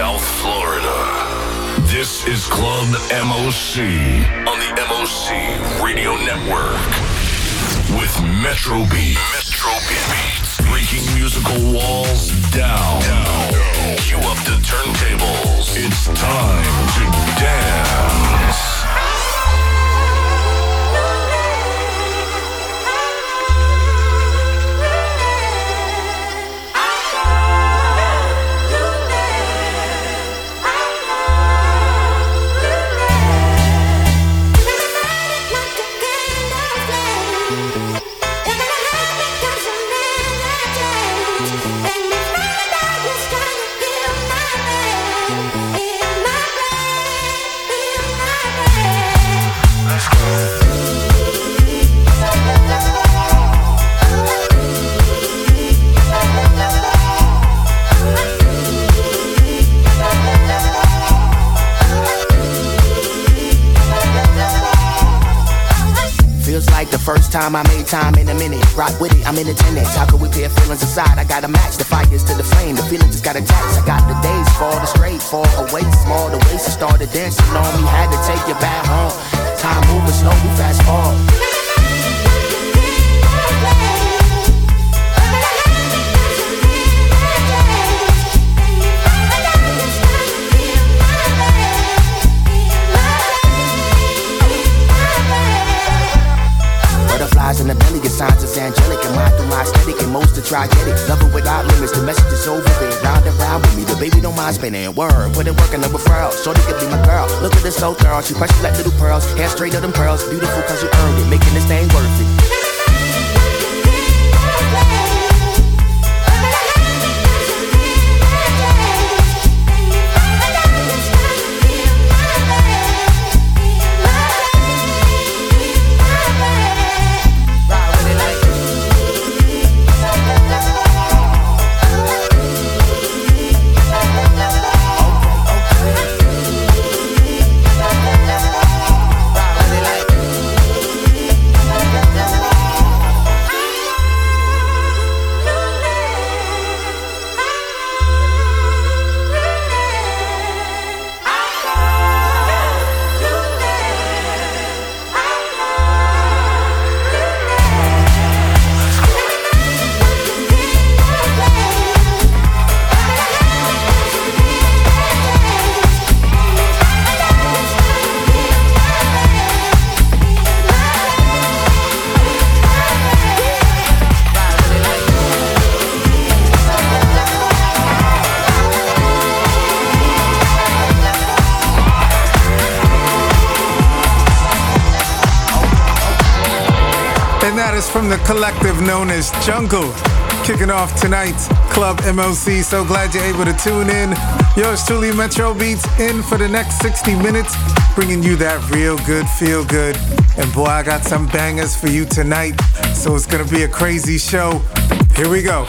South Florida. This is Club MOC on the MOC Radio Network with Metro Beat. Metro Beatz. Breaking musical walls down. down. Cue up the turntables. It's time to dance. Time I made time in a minute. Rock with it, I'm in attendance. How could we pair feelings aside? I gotta match the fires to the flame. The feelings just gotta tax. I got the days fall the straight, fall away small. The waist started dancing on me. Had to take you back home. Time moving slow, we fast forward. Angelic. And mine through my aesthetic, and most are try get it. Love it without limits, the message is over it. Round and round with me, the baby don't mind spinning. Word, put it work and a referral. Shorty could be my girl. Look at this so thorough, she precious like little pearls. Hair straight of them pearls, beautiful cause you earned it. Making this thing worth it. Collective known as Jungle. Kicking off tonight's Club MOC. So glad you're able to tune in. Yours truly, Metro Beatz, in for the next 60 minutes, bringing you that real good, feel good. And boy, I got some bangers for you tonight. So it's gonna be a crazy show. Here we go.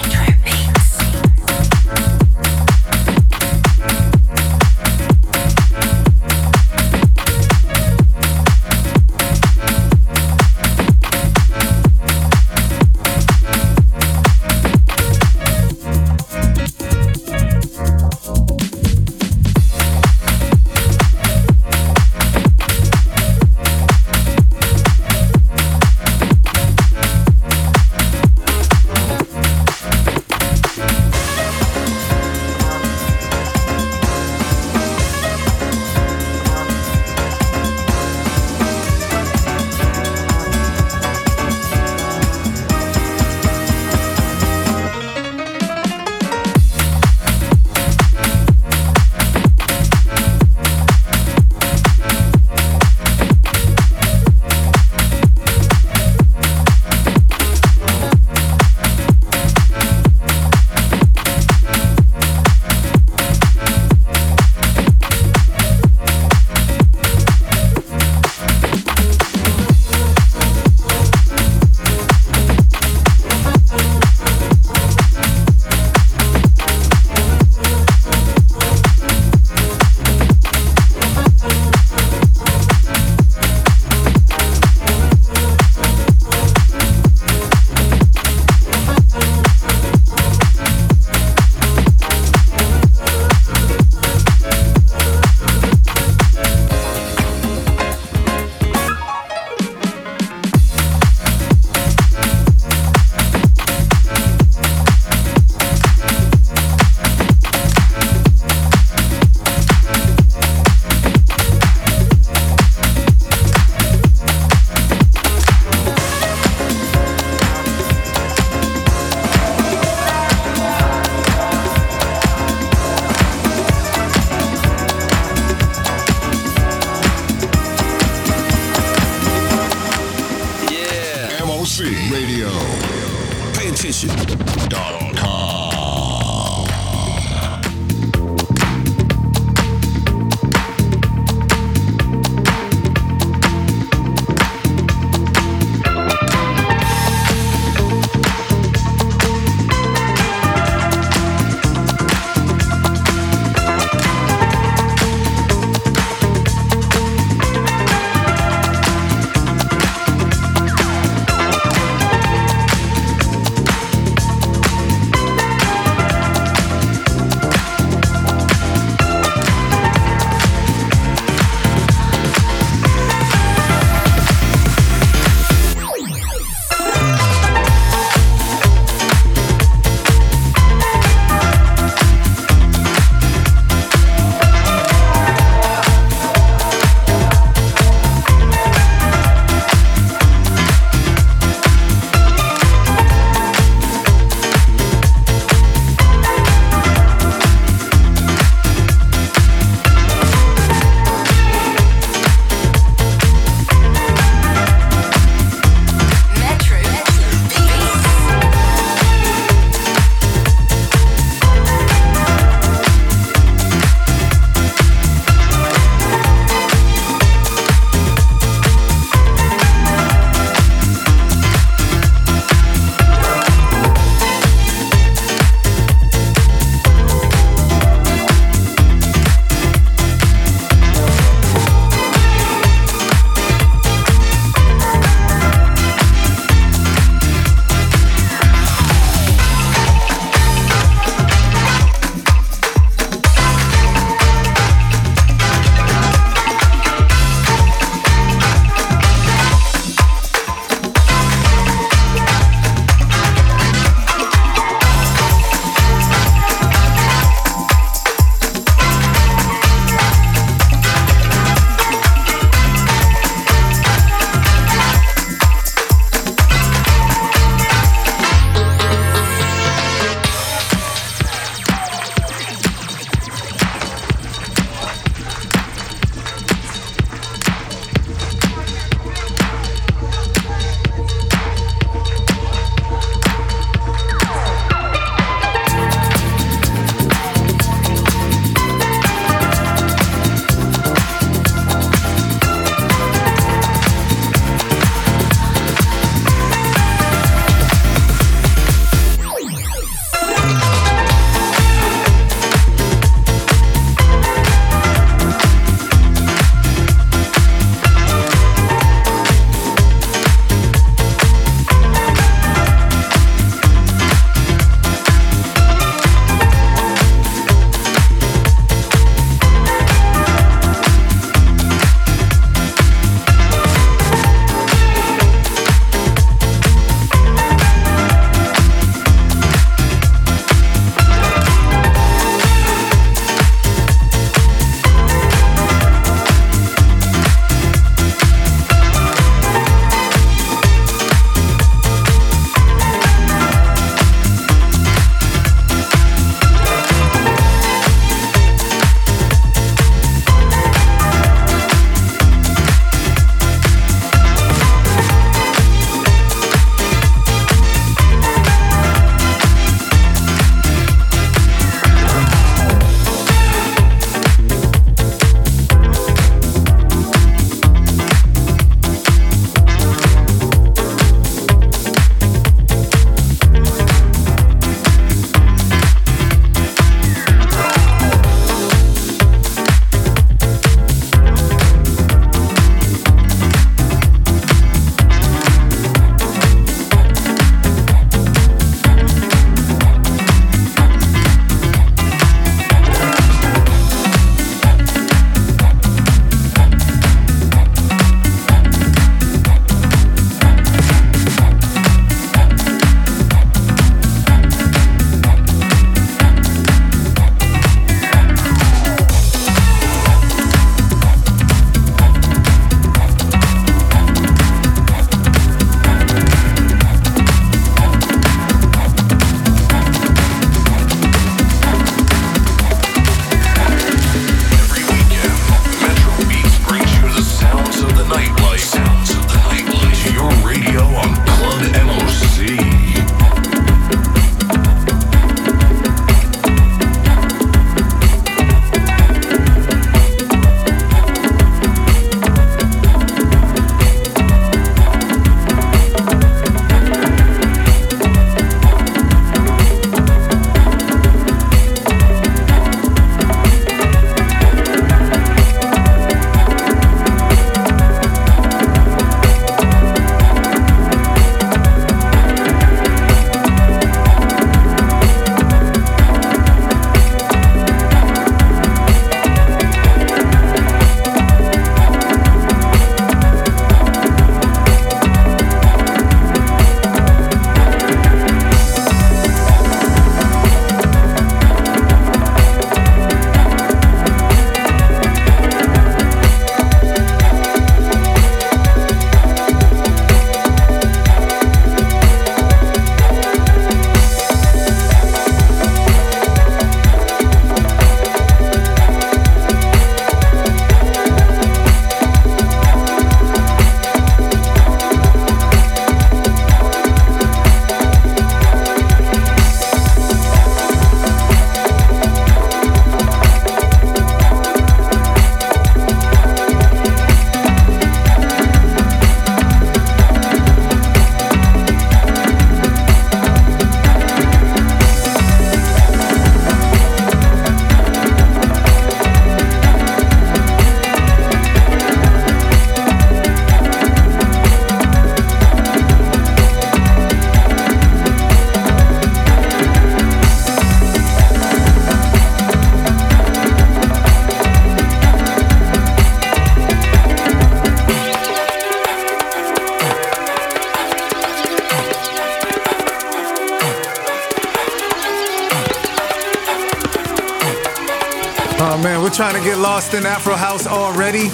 lost in Afro House already?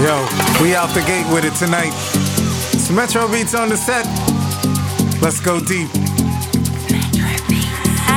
Yo, we out the gate with it tonight. It's Metro Beatz on the set. Let's go deep. Metro Beatz.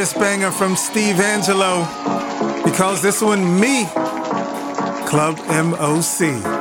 Latest banger from Steve Angello calls this one Me, Club MOC.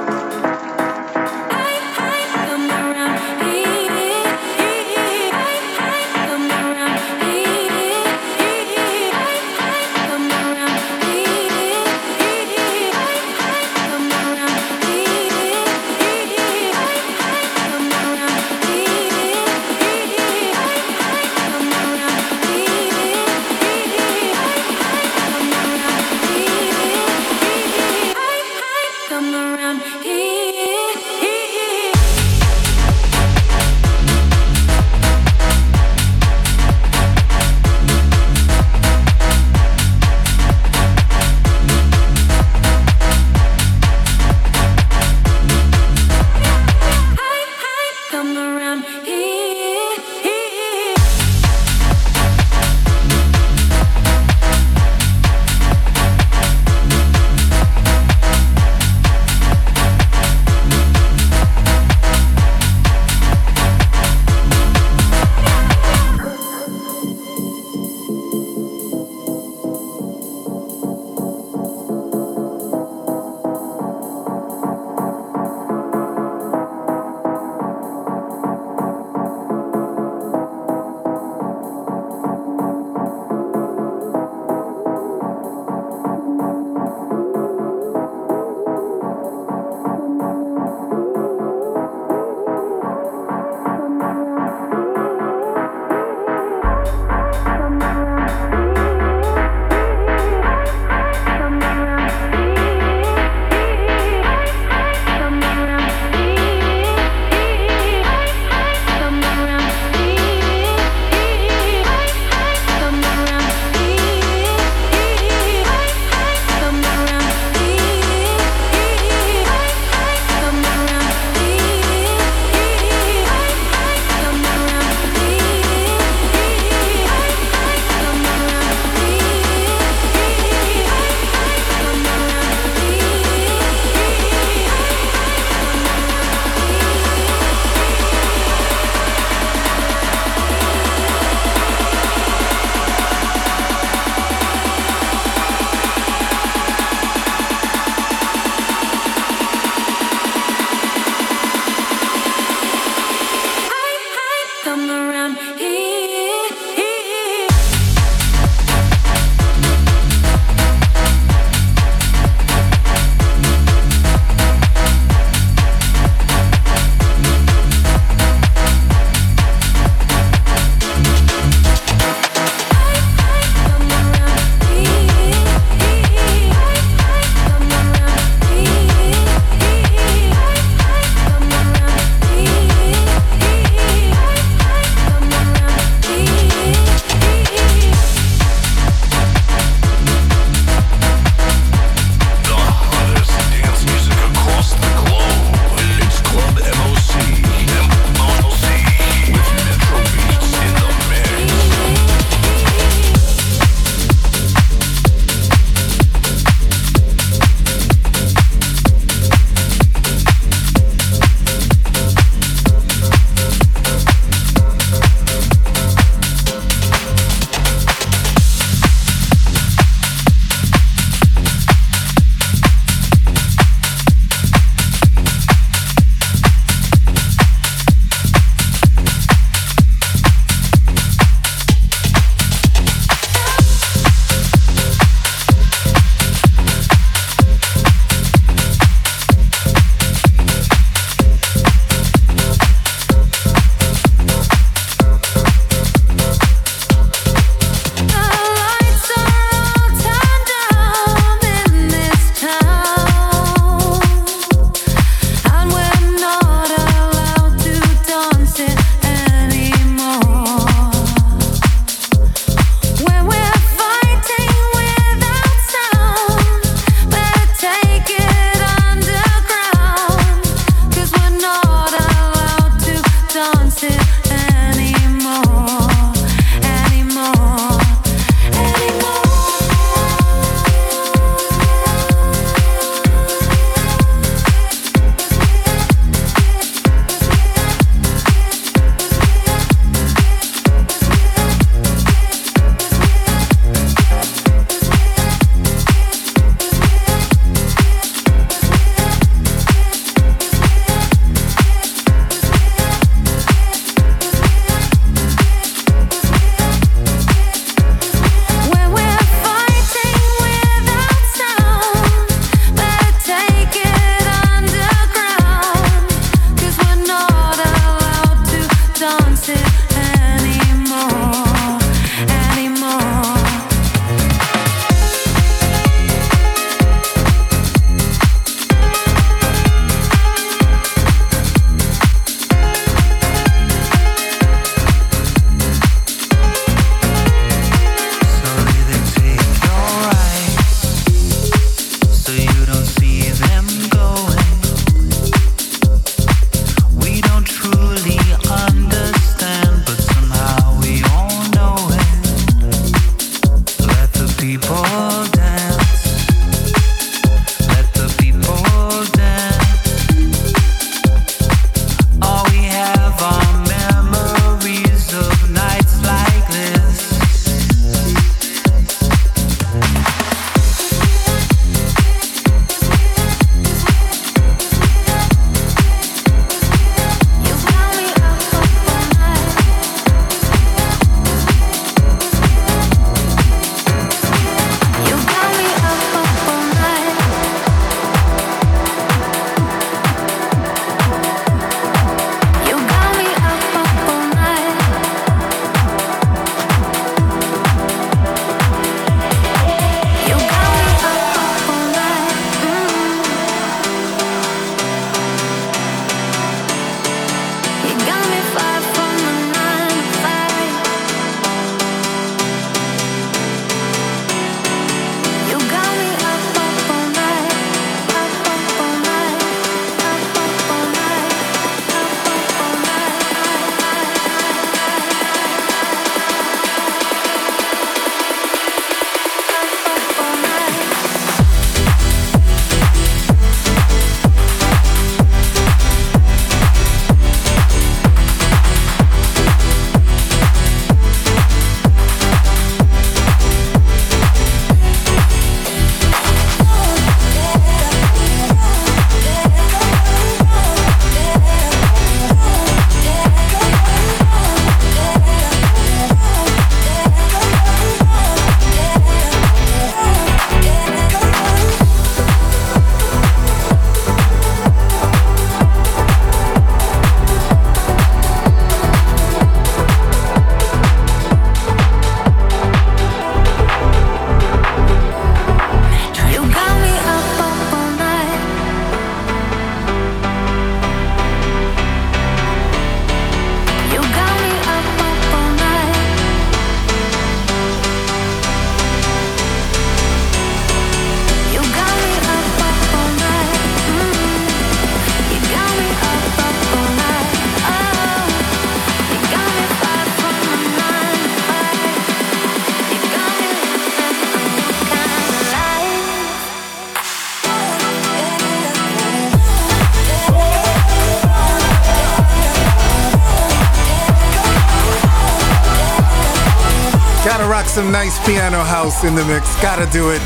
Gotta rock some nice piano house in the mix. Gotta do it.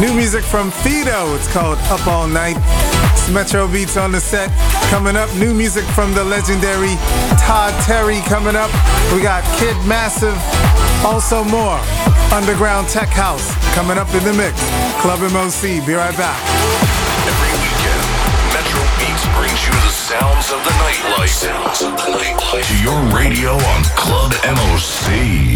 New music from FEDO. It's called Up All Night. It's Metro Beatz on the set. Coming up, new music from the legendary Todd Terry coming up. We got Kid Massive. Also more. Underground Tech House coming up in the mix. Club MOC. Be right back. Every weekend, Metro Beatz brings you the sounds of the nightlife. Sounds of the nightlife. To your radio on Club MOC.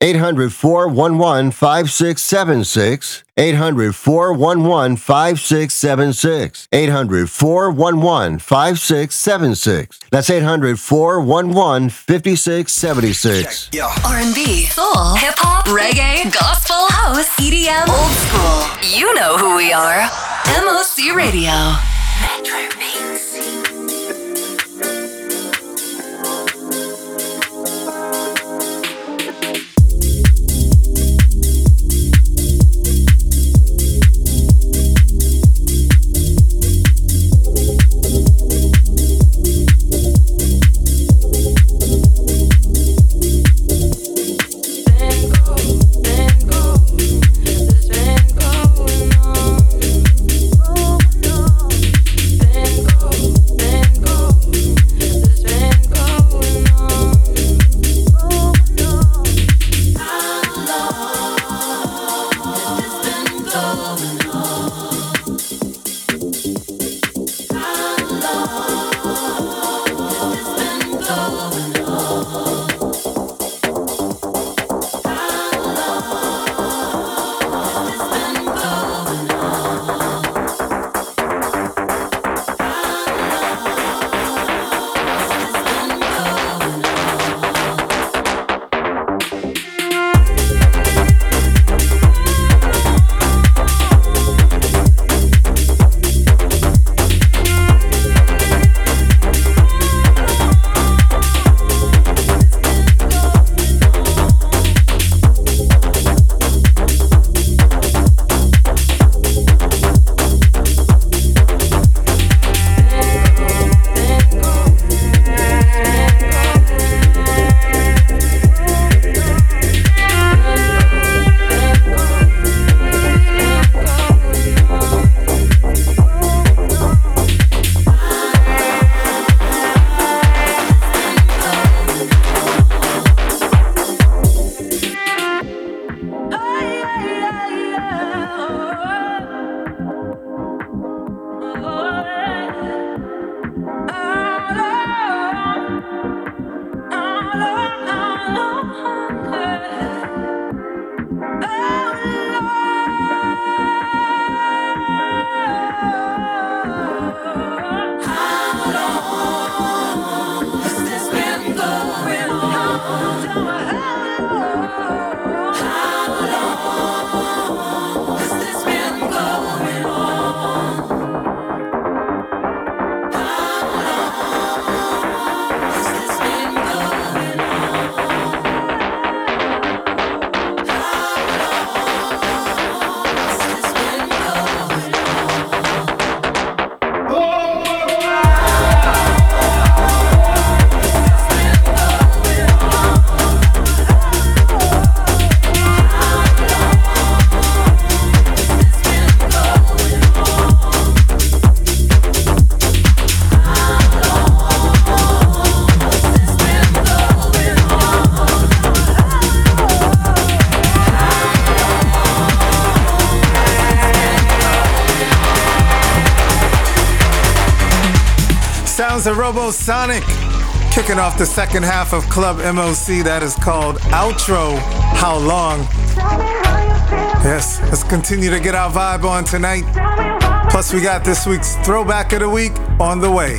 800 411 5676. 800 411 5676. 800 411 5676. That's 800 411 5676. R&B, soul, hip hop, reggae, gospel, house, EDM, old school. You know who we are. MOC Radio. Metro Beatz. Of Kicking off the second half of Club MOC that is called Outro How Long. Yes, let's continue to get our vibe on tonight. Plus, we got this week's Throwback of the Week on the way.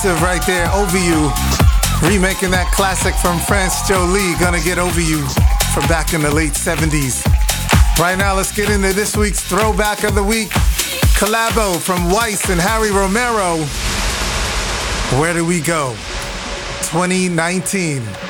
Massive right there, Over You. Remaking that classic from France Joli, Gonna Get Over You from back in the late 70s. Right now, let's get into this week's Throwback of the Week. Collabo from Weiss and Harry Romero. Where do we go? 2019.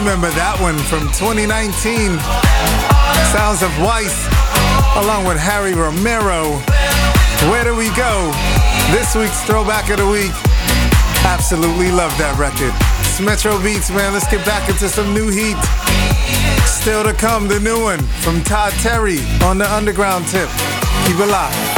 Remember that one from 2019. Sounds of Weiss, along with Harry Romero. Where do we go? This week's Throwback of the Week. Absolutely love that record. It's Metro Beatz, man. Let's get back into some new heat. Still to come, the new one from Todd Terry on the underground tip. Keep it locked.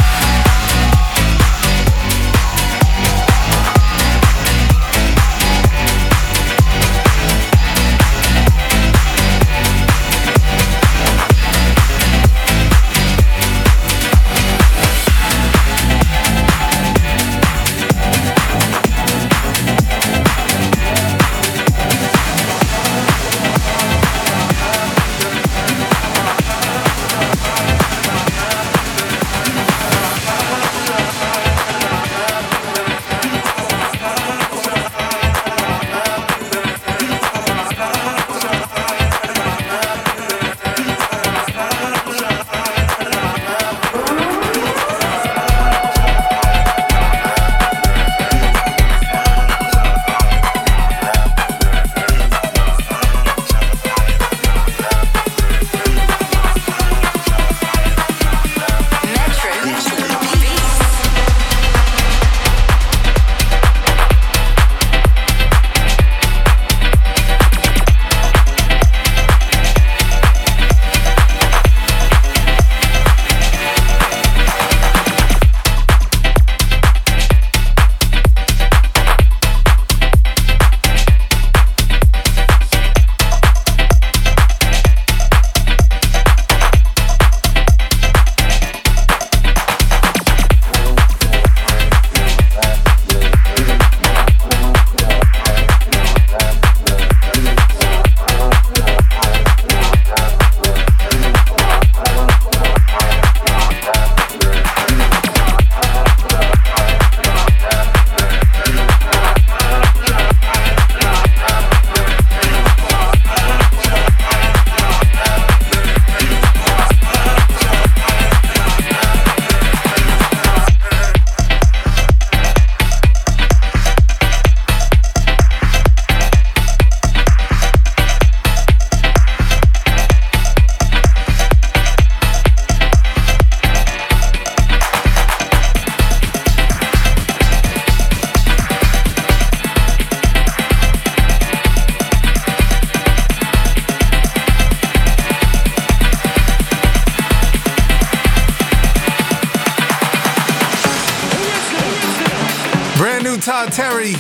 Terry.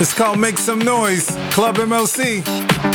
It's called Make Some Noise, Club MOC.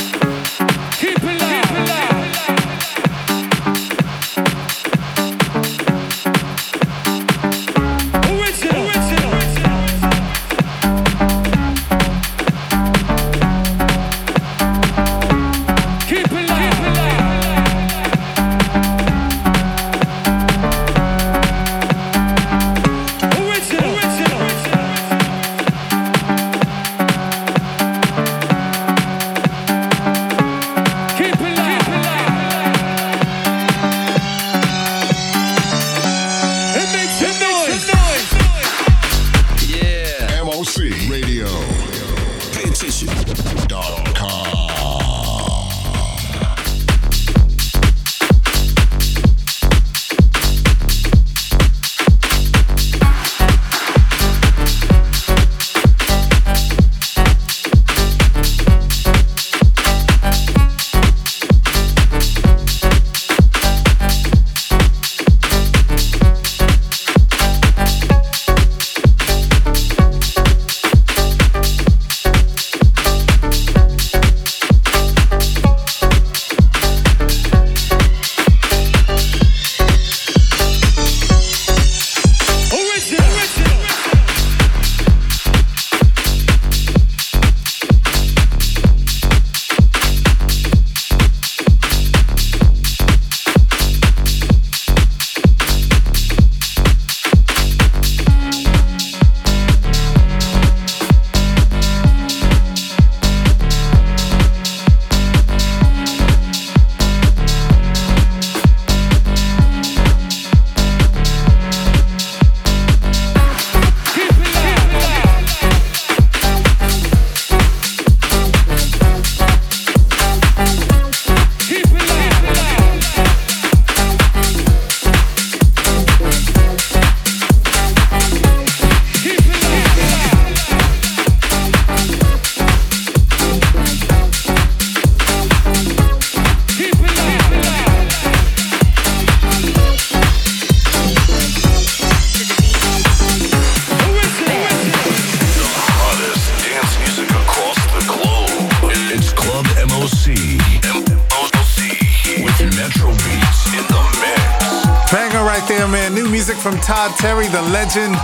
Legend.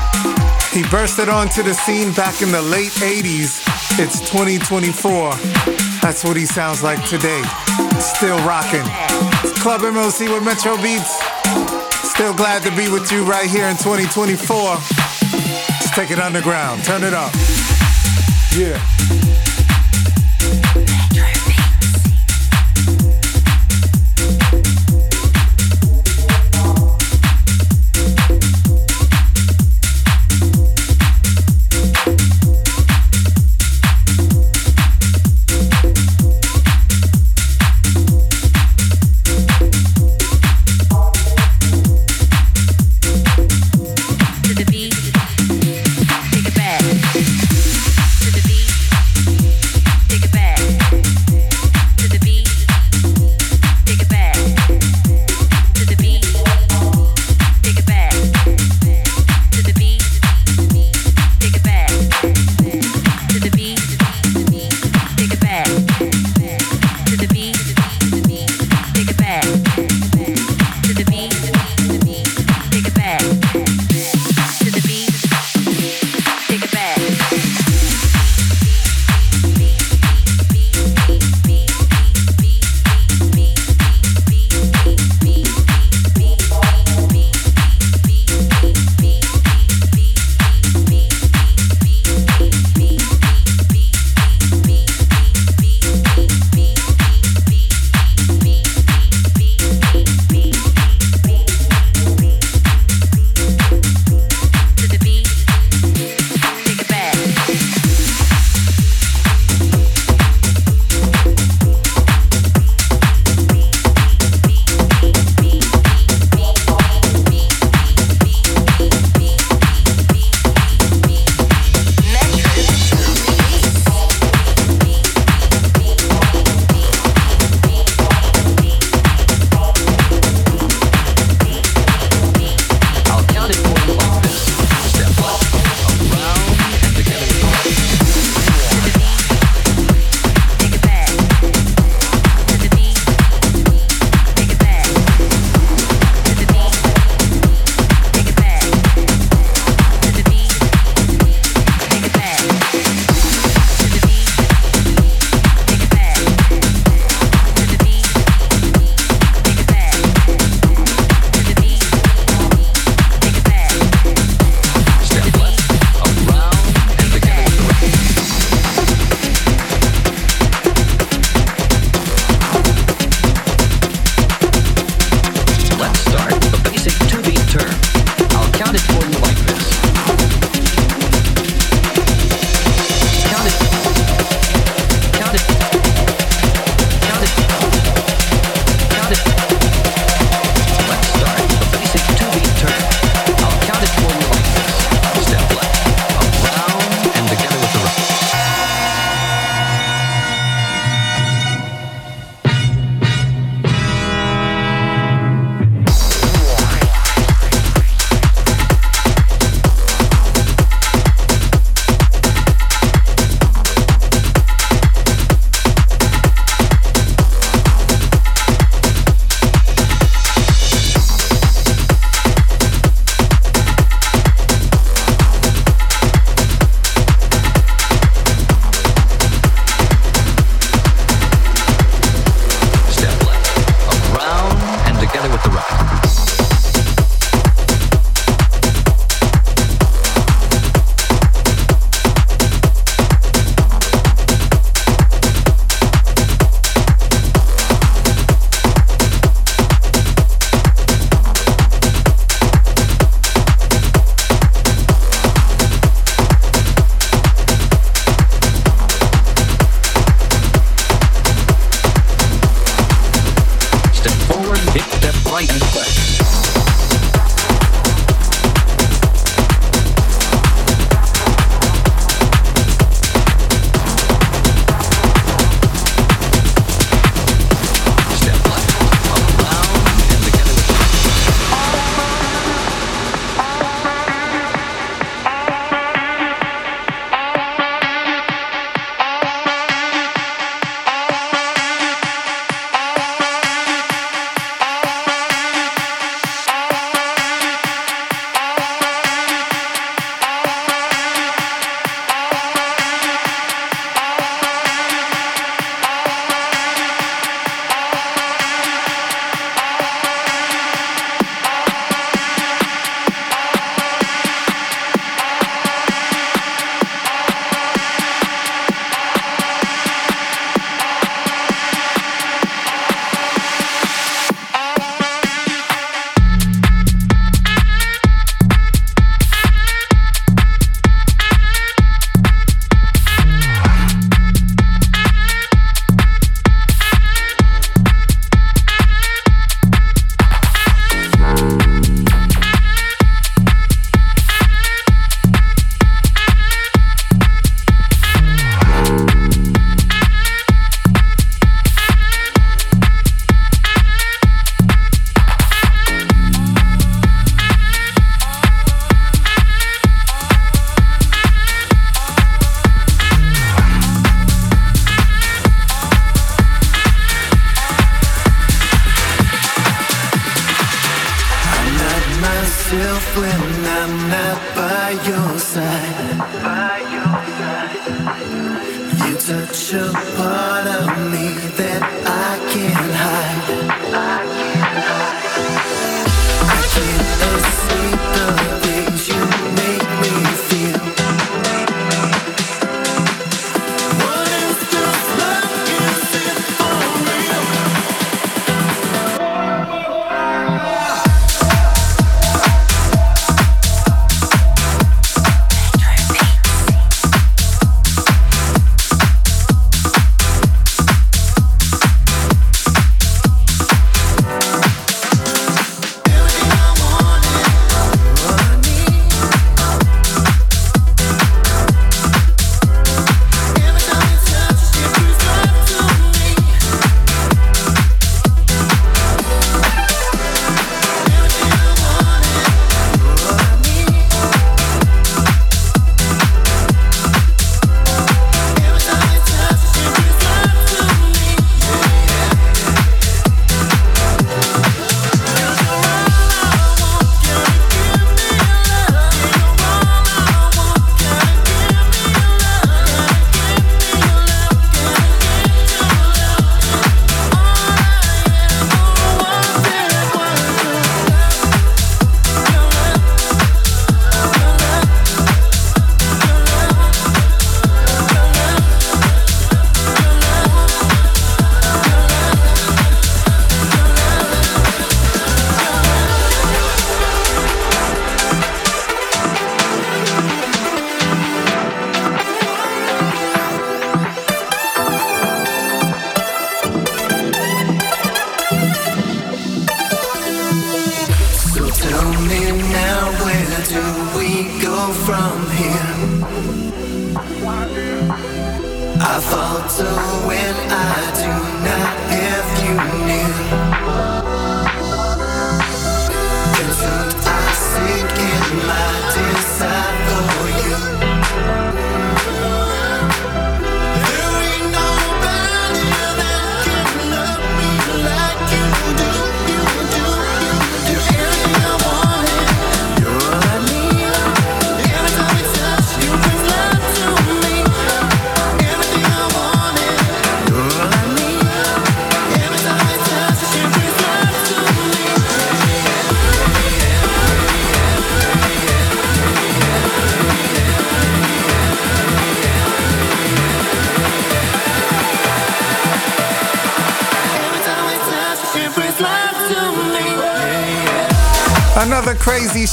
He bursted onto the scene back in the late 80s. It's 2024. That's what he sounds like today. Still rocking. It's Club MOC with Metro Beatz. Still glad to be with you right here in 2024. Let's take it underground. Turn it up. Yeah.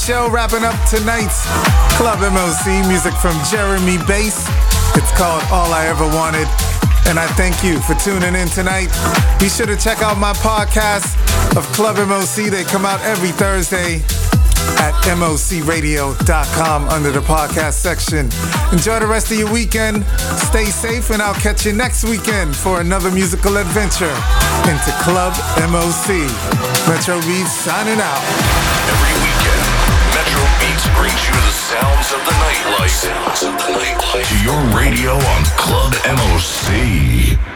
Show wrapping up tonight's Club MOC music from Jeremy Bass. It's called All I Ever Wanted. And I thank you for tuning in tonight. Be sure to check out my podcast, of Club MOC. They come out every Thursday at mocradio.com under the podcast section. Enjoy the rest of your weekend. Stay safe, and I'll catch you next weekend for another musical adventure into Club MOC. Metro Beatz signing out. Of the nightlife. Sounds of the nightlife. To your radio on Club MOC.